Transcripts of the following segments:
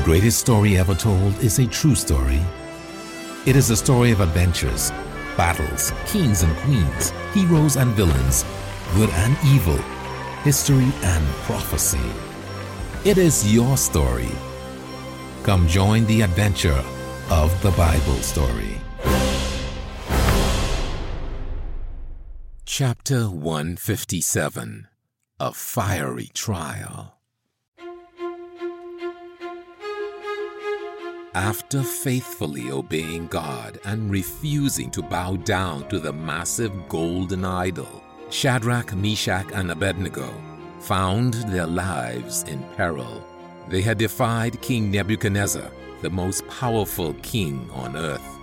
The greatest story ever told is a true story. It is a story of adventures, battles, kings and queens, heroes and villains, good and evil, history and prophecy. It is your story. Come join the adventure of the Bible story. Chapter 157 A Fiery Trial After faithfully obeying God and refusing to bow down to the massive golden idol, Shadrach, Meshach, and Abednego found their lives in peril. They had defied King Nebuchadnezzar, the most powerful king on earth.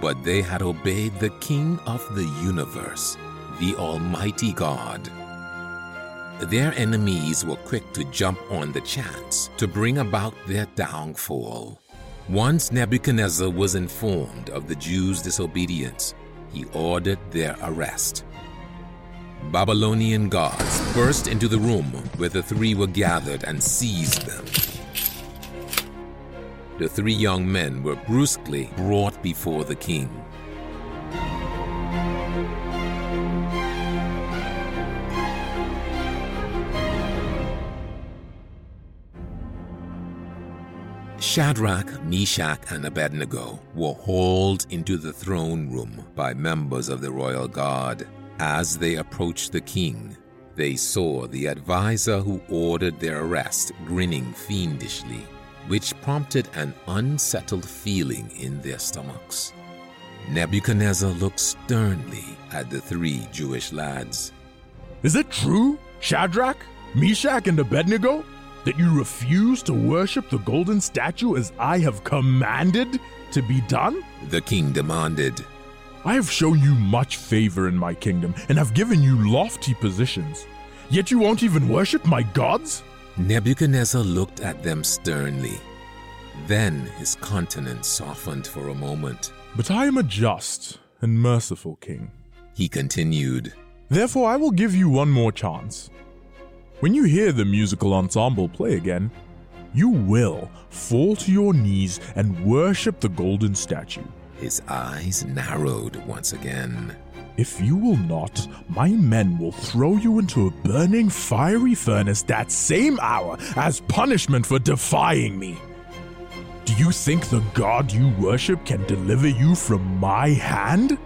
But they had obeyed the King of the universe, the Almighty God. Their enemies were quick to jump on the chance to bring about their downfall. Once Nebuchadnezzar was informed of the Jews' disobedience, he ordered their arrest. Babylonian guards burst into the room where the three were gathered and seized them. The three young men were brusquely brought before the king. Shadrach, Meshach, and Abednego were hauled into the throne room by members of the royal guard. As they approached the king, they saw the adviser who ordered their arrest grinning fiendishly, which prompted an unsettled feeling in their stomachs. Nebuchadnezzar looked sternly at the three Jewish lads. Is it true, Shadrach, Meshach, and Abednego, that you refuse to worship the golden statue as I have commanded to be done? The king demanded. I have shown you much favor in my kingdom and have given you lofty positions. Yet you won't even worship my gods? Nebuchadnezzar looked at them sternly. Then his countenance softened for a moment. But I am a just and merciful king. He continued, Therefore, I will give you one more chance. When you hear the musical ensemble play again, you will fall to your knees and worship the golden statue. His eyes narrowed once again. If you will not, my men will throw you into a burning fiery furnace that same hour as punishment for defying me. Do you think the God you worship can deliver you from my hand?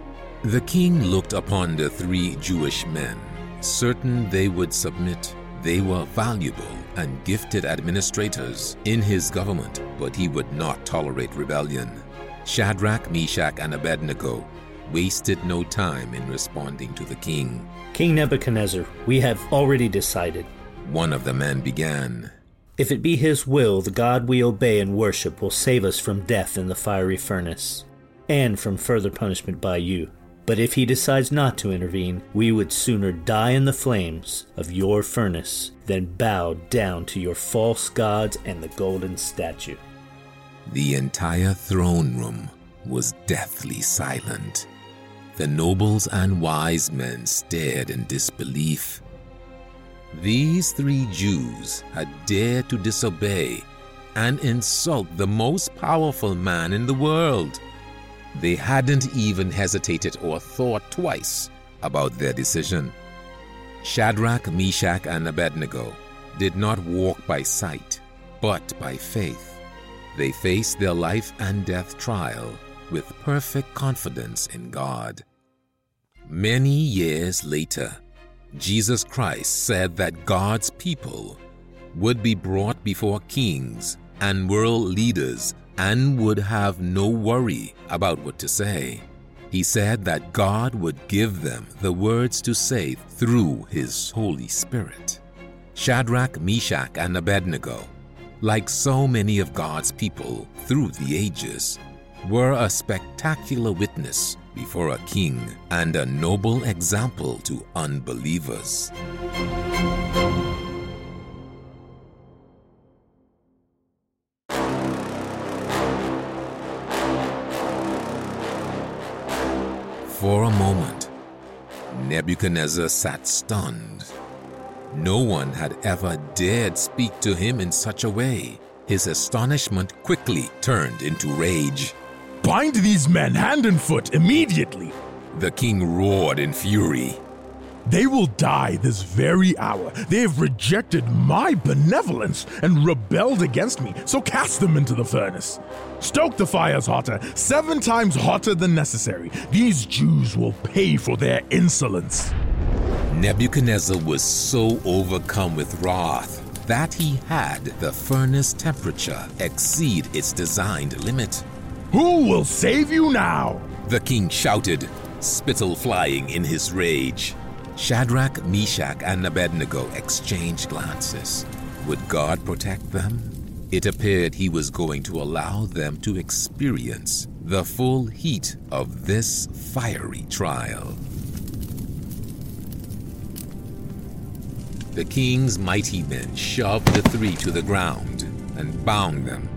The king looked upon the three Jewish men, certain they would submit. They were valuable and gifted administrators in his government, but he would not tolerate rebellion. Shadrach, Meshach, and Abednego wasted no time in responding to the king. King Nebuchadnezzar, we have already decided. One of the men began. If it be his will, the God we obey and worship will save us from death in the fiery furnace, and from further punishment by you. But if he decides not to intervene, we would sooner die in the flames of your furnace than bow down to your false gods and the golden statue. The entire throne room was deathly silent. The nobles and wise men stared in disbelief. These three Jews had dared to disobey and insult the most powerful man in the world. They hadn't even hesitated or thought twice about their decision. Shadrach, Meshach, and Abednego did not walk by sight, but by faith. They faced their life and death trial with perfect confidence in God. Many years later, Jesus Christ said that God's people would be brought before kings and world leaders and would have no worry about what to say. He said that God would give them the words to say through His Holy Spirit. Shadrach, Meshach, and Abednego, like so many of God's people through the ages, were a spectacular witness before a king and a noble example to unbelievers. For a moment, Nebuchadnezzar sat stunned. No one had ever dared speak to him in such a way. His astonishment quickly turned into rage. Bind these men hand and foot immediately. The king roared in fury. They will die this very hour. They have rejected my benevolence and rebelled against me, so cast them into the furnace. Stoke the fires hotter, seven times hotter than necessary. These Jews will pay for their insolence. Nebuchadnezzar was so overcome with wrath that he had the furnace temperature exceed its designed limit. Who will save you now? The king shouted, spittle flying in his rage. Shadrach, Meshach, and Abednego exchanged glances. Would God protect them? It appeared he was going to allow them to experience the full heat of this fiery trial. The king's mighty men shoved the three to the ground and bound them.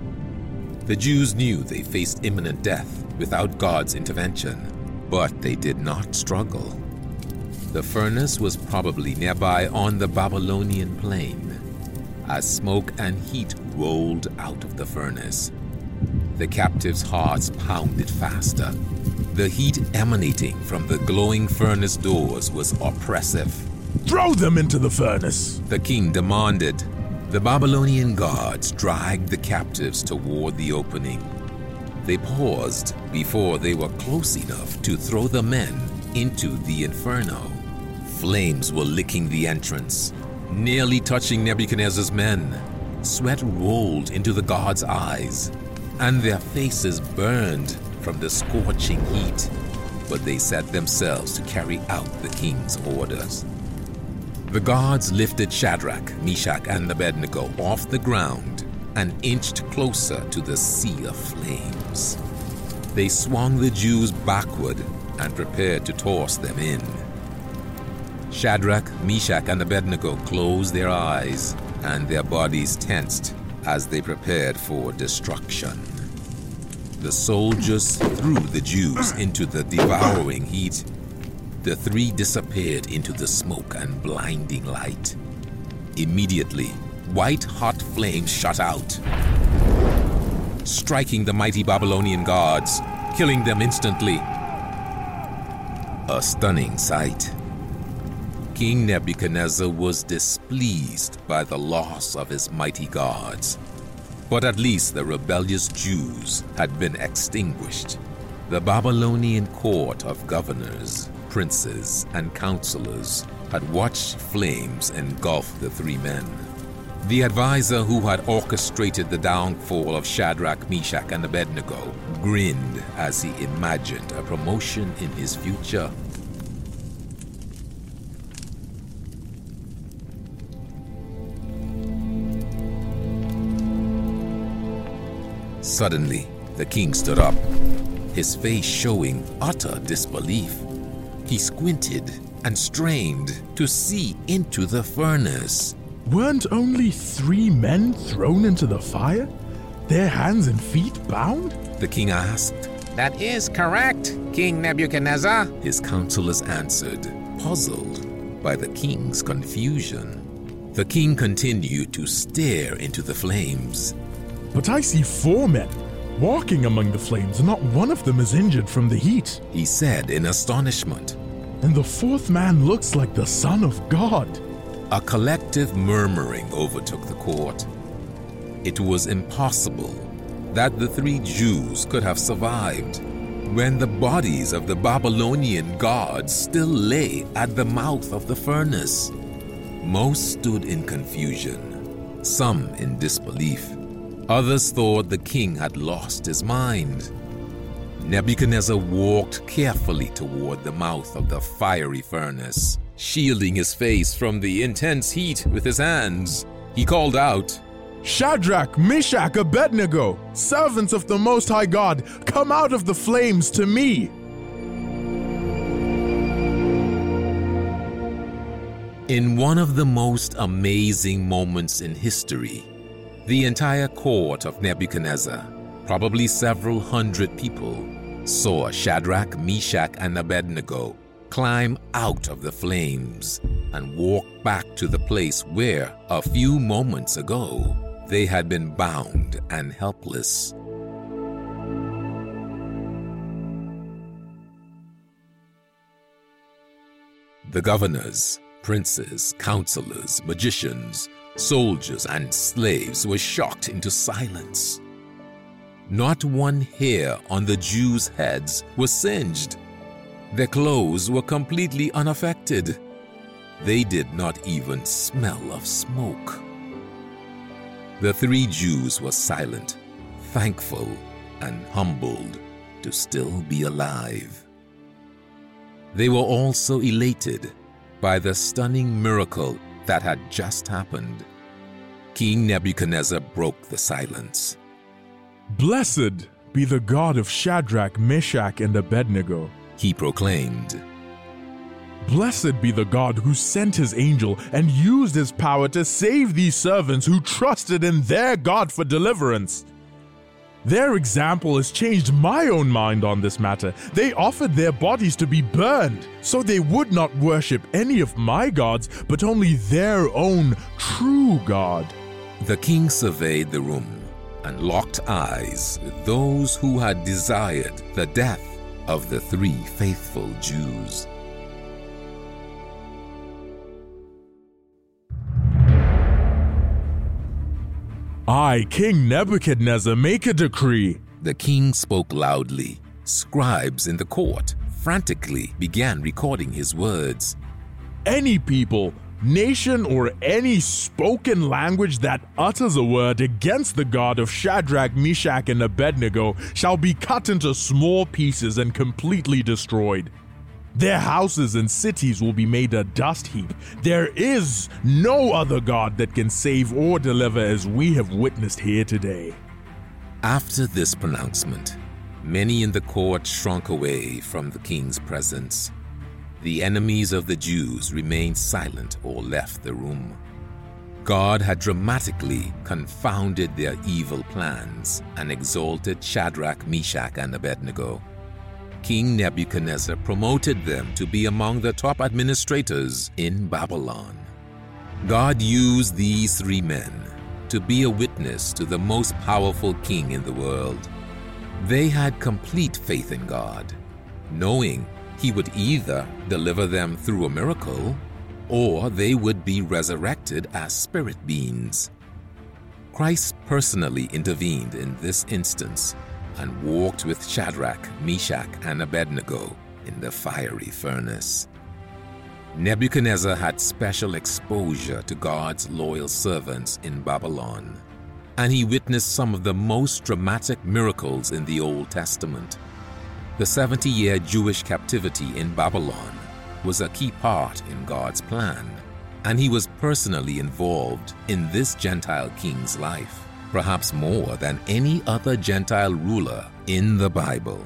The Jews knew they faced imminent death without God's intervention, but they did not struggle. The furnace was probably nearby on the Babylonian plain. As smoke and heat rolled out of the furnace, the captives' hearts pounded faster. The heat emanating from the glowing furnace doors was oppressive. Throw them into the furnace, the king demanded. The Babylonian guards dragged the captives toward the opening. They paused before they were close enough to throw the men into the inferno. Flames were licking the entrance, nearly touching Nebuchadnezzar's men. Sweat rolled into the guards' eyes, and their faces burned from the scorching heat. But they set themselves to carry out the king's orders. The guards lifted Shadrach, Meshach, and Abednego off the ground and inched closer to the sea of flames. They swung the Jews backward and prepared to toss them in. Shadrach, Meshach, and Abednego closed their eyes, and their bodies tensed as they prepared for destruction. The soldiers threw the Jews into the devouring heat. The three disappeared into the smoke and blinding light. Immediately, white hot flames shot out, striking the mighty Babylonian guards, killing them instantly. A stunning sight. King Nebuchadnezzar was displeased by the loss of his mighty gods. But at least the rebellious Jews had been extinguished. The Babylonian court of governors, princes, and counselors had watched flames engulf the three men. The advisor who had orchestrated the downfall of Shadrach, Meshach, and Abednego grinned as he imagined a promotion in his future Suddenly, the king stood up, his face showing utter disbelief. He squinted and strained to see into the furnace. Weren't only three men thrown into the fire? Their hands and feet bound? The king asked. That is correct, King Nebuchadnezzar. His counselors answered, puzzled by the king's confusion. The king continued to stare into the flames. But I see four men walking among the flames, and not one of them is injured from the heat. He said in astonishment. And the fourth man looks like the Son of God. A collective murmuring overtook the court. It was impossible that the three Jews could have survived when the bodies of the Babylonian gods still lay at the mouth of the furnace. Most stood in confusion, some in disbelief. Others thought the king had lost his mind. Nebuchadnezzar walked carefully toward the mouth of the fiery furnace, shielding his face from the intense heat with his hands. He called out, Shadrach, Meshach, Abednego, servants of the Most High God, come out of the flames to me. In one of the most amazing moments in history, the entire court of Nebuchadnezzar, probably several hundred people, saw Shadrach, Meshach, and Abednego climb out of the flames and walk back to the place where, a few moments ago, they had been bound and helpless. The governors, princes, counselors, magicians, soldiers, and slaves were shocked into silence. Not one hair on the Jews' heads was singed. Their clothes were completely unaffected. They did not even smell of smoke. The three Jews were silent, thankful, and humbled to still be alive. They were also elated by the stunning miracle that had just happened. King Nebuchadnezzar broke the silence. Blessed be the God of Shadrach, Meshach, and Abednego. He proclaimed, Blessed be the God who sent his angel and used his power to save these servants who trusted in their God for deliverance. Their example has changed my own mind on this matter. They offered their bodies to be burned, so they would not worship any of my gods, but only their own true God. The king surveyed the room and locked eyes with those who had desired the death of the three faithful Jews. I, King Nebuchadnezzar, make a decree. The king spoke loudly. Scribes in the court frantically began recording his words. Any people, nation, or any spoken language that utters a word against the God of Shadrach, Meshach, and Abednego shall be cut into small pieces and completely destroyed. Their houses and cities will be made a dust heap. There is no other God that can save or deliver as we have witnessed here today. After this pronouncement, many in the court shrunk away from the king's presence. The enemies of the Jews remained silent or left the room. God had dramatically confounded their evil plans and exalted Shadrach, Meshach, and Abednego King Nebuchadnezzar promoted them to be among the top administrators in Babylon. God used these three men to be a witness to the most powerful king in the world. They had complete faith in God, knowing he would either deliver them through a miracle or they would be resurrected as spirit beings. Christ personally intervened in this instance and walked with Shadrach, Meshach, and Abednego in the fiery furnace. Nebuchadnezzar had special exposure to God's loyal servants in Babylon, and he witnessed some of the most dramatic miracles in the Old Testament. The 70 year Jewish captivity in Babylon was a key part in God's plan, and he was personally involved in this Gentile king's life perhaps more than any other Gentile ruler in the Bible.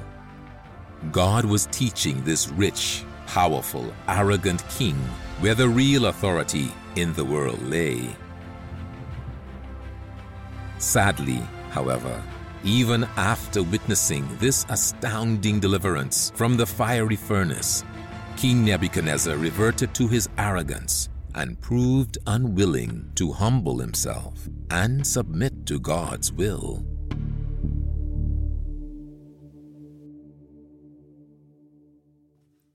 God was teaching this rich, powerful, arrogant king where the real authority in the world lay. Sadly, however, even after witnessing this astounding deliverance from the fiery furnace, King Nebuchadnezzar reverted to his arrogance and proved unwilling to humble himself and submit to God's will.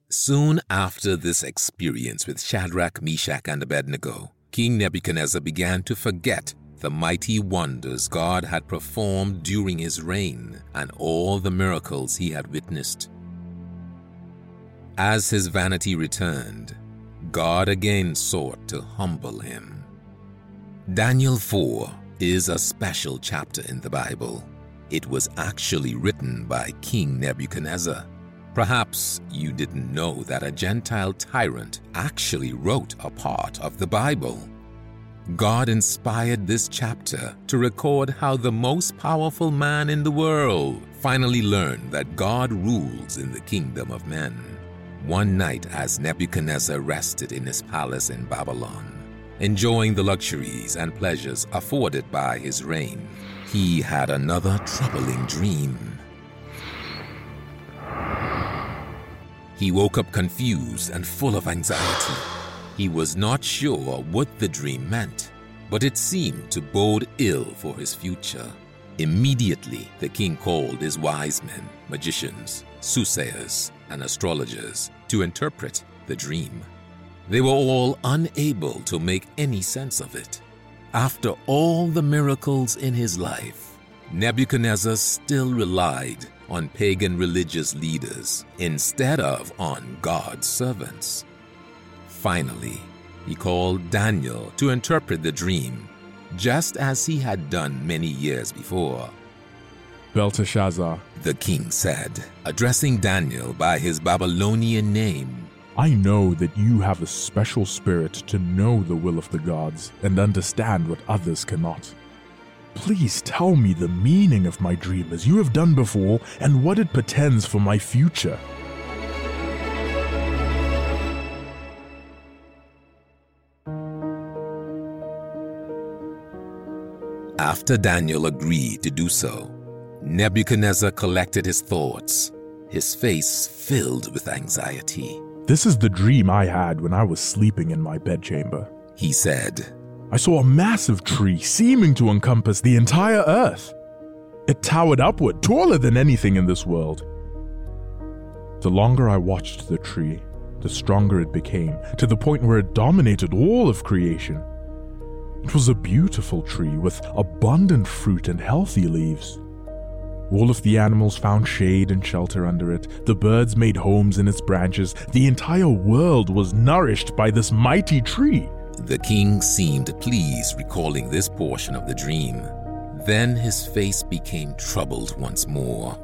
Soon after this experience with Shadrach, Meshach, and Abednego, King Nebuchadnezzar began to forget the mighty wonders God had performed during his reign and all the miracles he had witnessed. As his vanity returned, God again sought to humble him. Daniel 4 is a special chapter in the Bible. It was actually written by King Nebuchadnezzar. Perhaps you didn't know that a Gentile tyrant actually wrote a part of the Bible. God inspired this chapter to record how the most powerful man in the world finally learned that God rules in the kingdom of men one night as Nebuchadnezzar rested in his palace in Babylon, enjoying the luxuries and pleasures afforded by his reign, he had another troubling dream. He woke up confused and full of anxiety. He was not sure what the dream meant, but it seemed to bode ill for his future. Immediately, the king called his wise men, magicians, soothsayers, and astrologers to interpret the dream. They were all unable to make any sense of it. After all the miracles in his life, Nebuchadnezzar still relied on pagan religious leaders instead of on God's servants. Finally, he called Daniel to interpret the dream, just as he had done many years before. Belteshazzar, The king said, addressing Daniel by his Babylonian name. I know that you have a special spirit to know the will of the gods and understand what others cannot. Please tell me the meaning of my dream as you have done before and what it portends for my future. After Daniel agreed to do so, Nebuchadnezzar collected his thoughts, his face filled with anxiety. This is the dream I had when I was sleeping in my bedchamber. He said, I saw a massive tree seeming to encompass the entire earth. It towered upward, taller than anything in this world. The longer I watched the tree, the stronger it became, to the point where it dominated all of creation. It was a beautiful tree with abundant fruit and healthy leaves. All of the animals found shade and shelter under it. The birds made homes in its branches. The entire world was nourished by this mighty tree. The king seemed pleased recalling this portion of the dream. Then his face became troubled once more.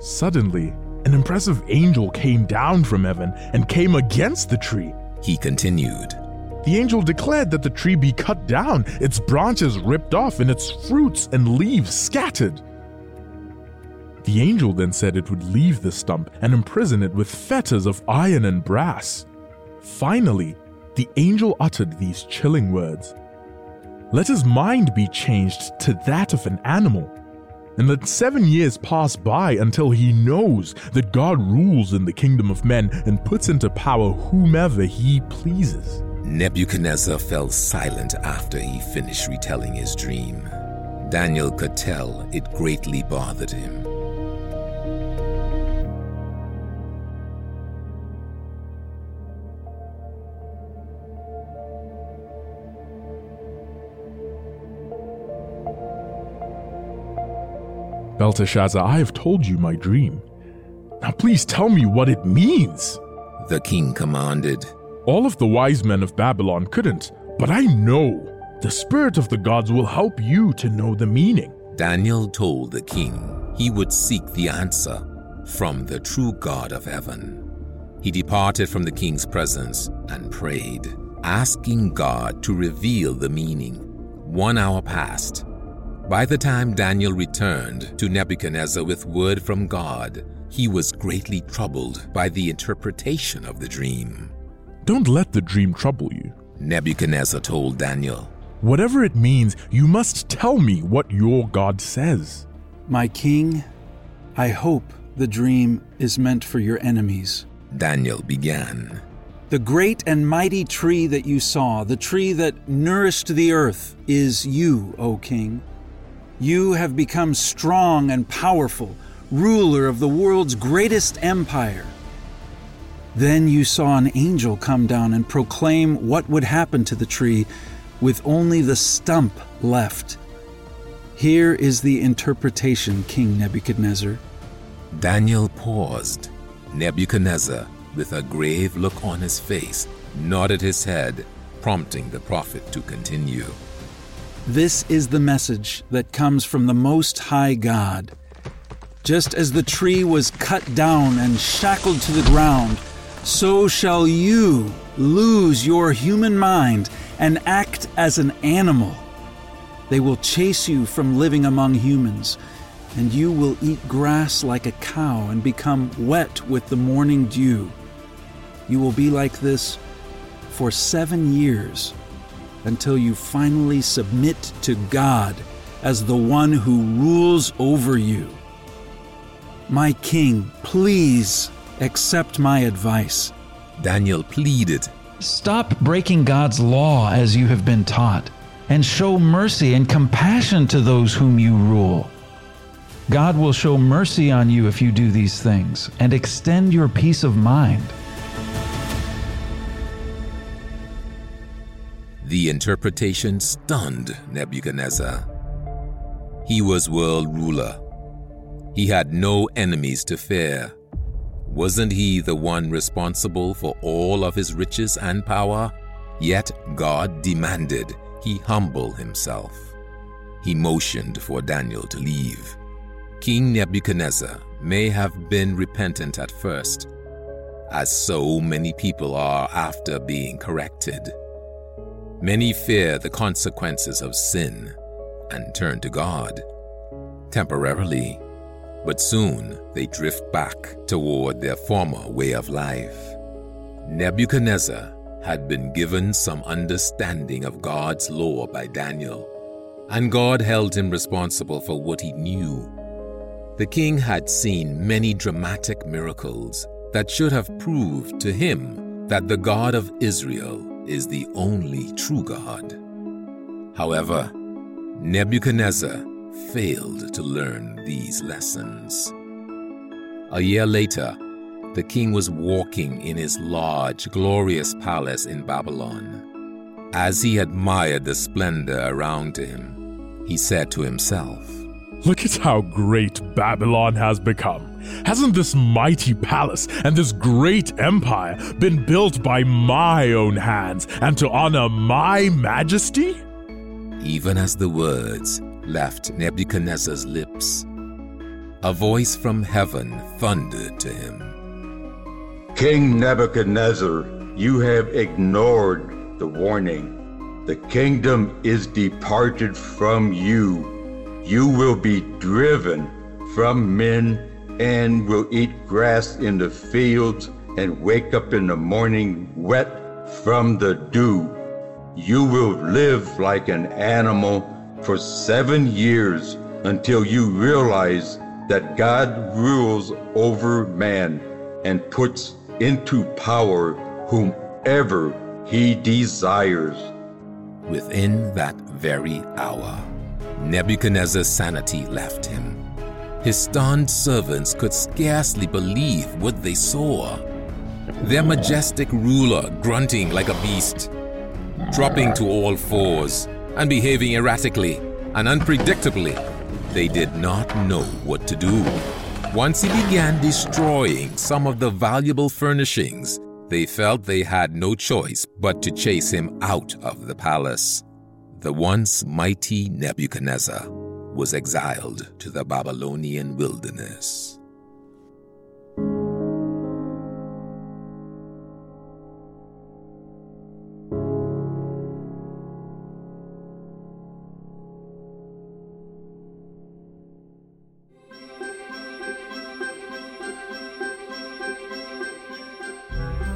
Suddenly, an impressive angel came down from heaven and came against the tree. He continued, The angel declared that the tree be cut down, its branches ripped off, and its fruits and leaves scattered. The angel then said it would leave the stump and imprison it with fetters of iron and brass. Finally, the angel uttered these chilling words Let his mind be changed to that of an animal, and let seven years pass by until he knows that God rules in the kingdom of men and puts into power whomever he pleases. Nebuchadnezzar fell silent after he finished retelling his dream. Daniel could tell it greatly bothered him. Belteshazzar, I have told you my dream. Now please tell me what it means. The king commanded, All of the wise men of Babylon couldn't, but I know the spirit of the gods will help you to know the meaning. Daniel told the king he would seek the answer from the true God of heaven. He departed from the king's presence and prayed, asking God to reveal the meaning. One hour passed. By the time Daniel returned to Nebuchadnezzar with word from God, he was greatly troubled by the interpretation of the dream. Don't let the dream trouble you. Nebuchadnezzar told Daniel, Whatever it means, you must tell me what your God says. My king, I hope the dream is meant for your enemies. Daniel began. The great and mighty tree that you saw, the tree that nourished the earth, is you, O king. You have become strong and powerful, ruler of the world's greatest empire. Then you saw an angel come down and proclaim what would happen to the tree with only the stump left. Here is the interpretation, King Nebuchadnezzar. Daniel paused. Nebuchadnezzar, with a grave look on his face, nodded his head, prompting the prophet to continue. This is the message that comes from the Most High God. Just as the tree was cut down and shackled to the ground, so shall you lose your human mind and act as an animal. They will chase you from living among humans, and you will eat grass like a cow and become wet with the morning dew. You will be like this for seven years until you finally submit to God as the one who rules over you. My king, please accept my advice. Daniel pleaded, Stop breaking God's law as you have been taught, and show mercy and compassion to those whom you rule. God will show mercy on you if you do these things and extend your peace of mind. The interpretation stunned Nebuchadnezzar. He was world ruler. He had no enemies to fear. Wasn't he the one responsible for all of his riches and power? Yet God demanded he humble himself. He motioned for Daniel to leave. King Nebuchadnezzar may have been repentant at first, as so many people are after being corrected. Many fear the consequences of sin and turn to God temporarily, but soon they drift back toward their former way of life. Nebuchadnezzar had been given some understanding of God's law by Daniel, and God held him responsible for what he knew the king had seen many dramatic miracles that should have proved to him that the God of Israel is the only true God. However, Nebuchadnezzar failed to learn these lessons. A year later, the king was walking in his large, glorious palace in Babylon. As he admired the splendor around him, he said to himself, Look at how great Babylon has become. Hasn't this mighty palace and this great empire been built by my own hands and to honor my majesty? Even as the words left Nebuchadnezzar's lips, a voice from heaven thundered to him King Nebuchadnezzar, you have ignored the warning. The kingdom is departed from you you will be driven from men and will eat grass in the fields and wake up in the morning wet from the dew. You will live like an animal for seven years until you realize that God rules over man and puts into power whomever he desires. Within that very hour, Nebuchadnezzar's sanity left him. His stunned servants could scarcely believe what they saw. Their majestic ruler grunting like a beast, dropping to all fours, and behaving erratically and unpredictably. They did not know what to do. Once he began destroying some of the valuable furnishings, they felt they had no choice but to chase him out of the palace. The once mighty Nebuchadnezzar was exiled to the Babylonian wilderness.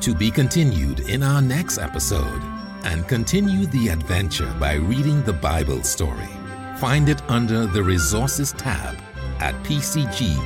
To be continued in our next episode and continue the adventure by reading the Bible story. Find it under the Resources tab at pcg.church.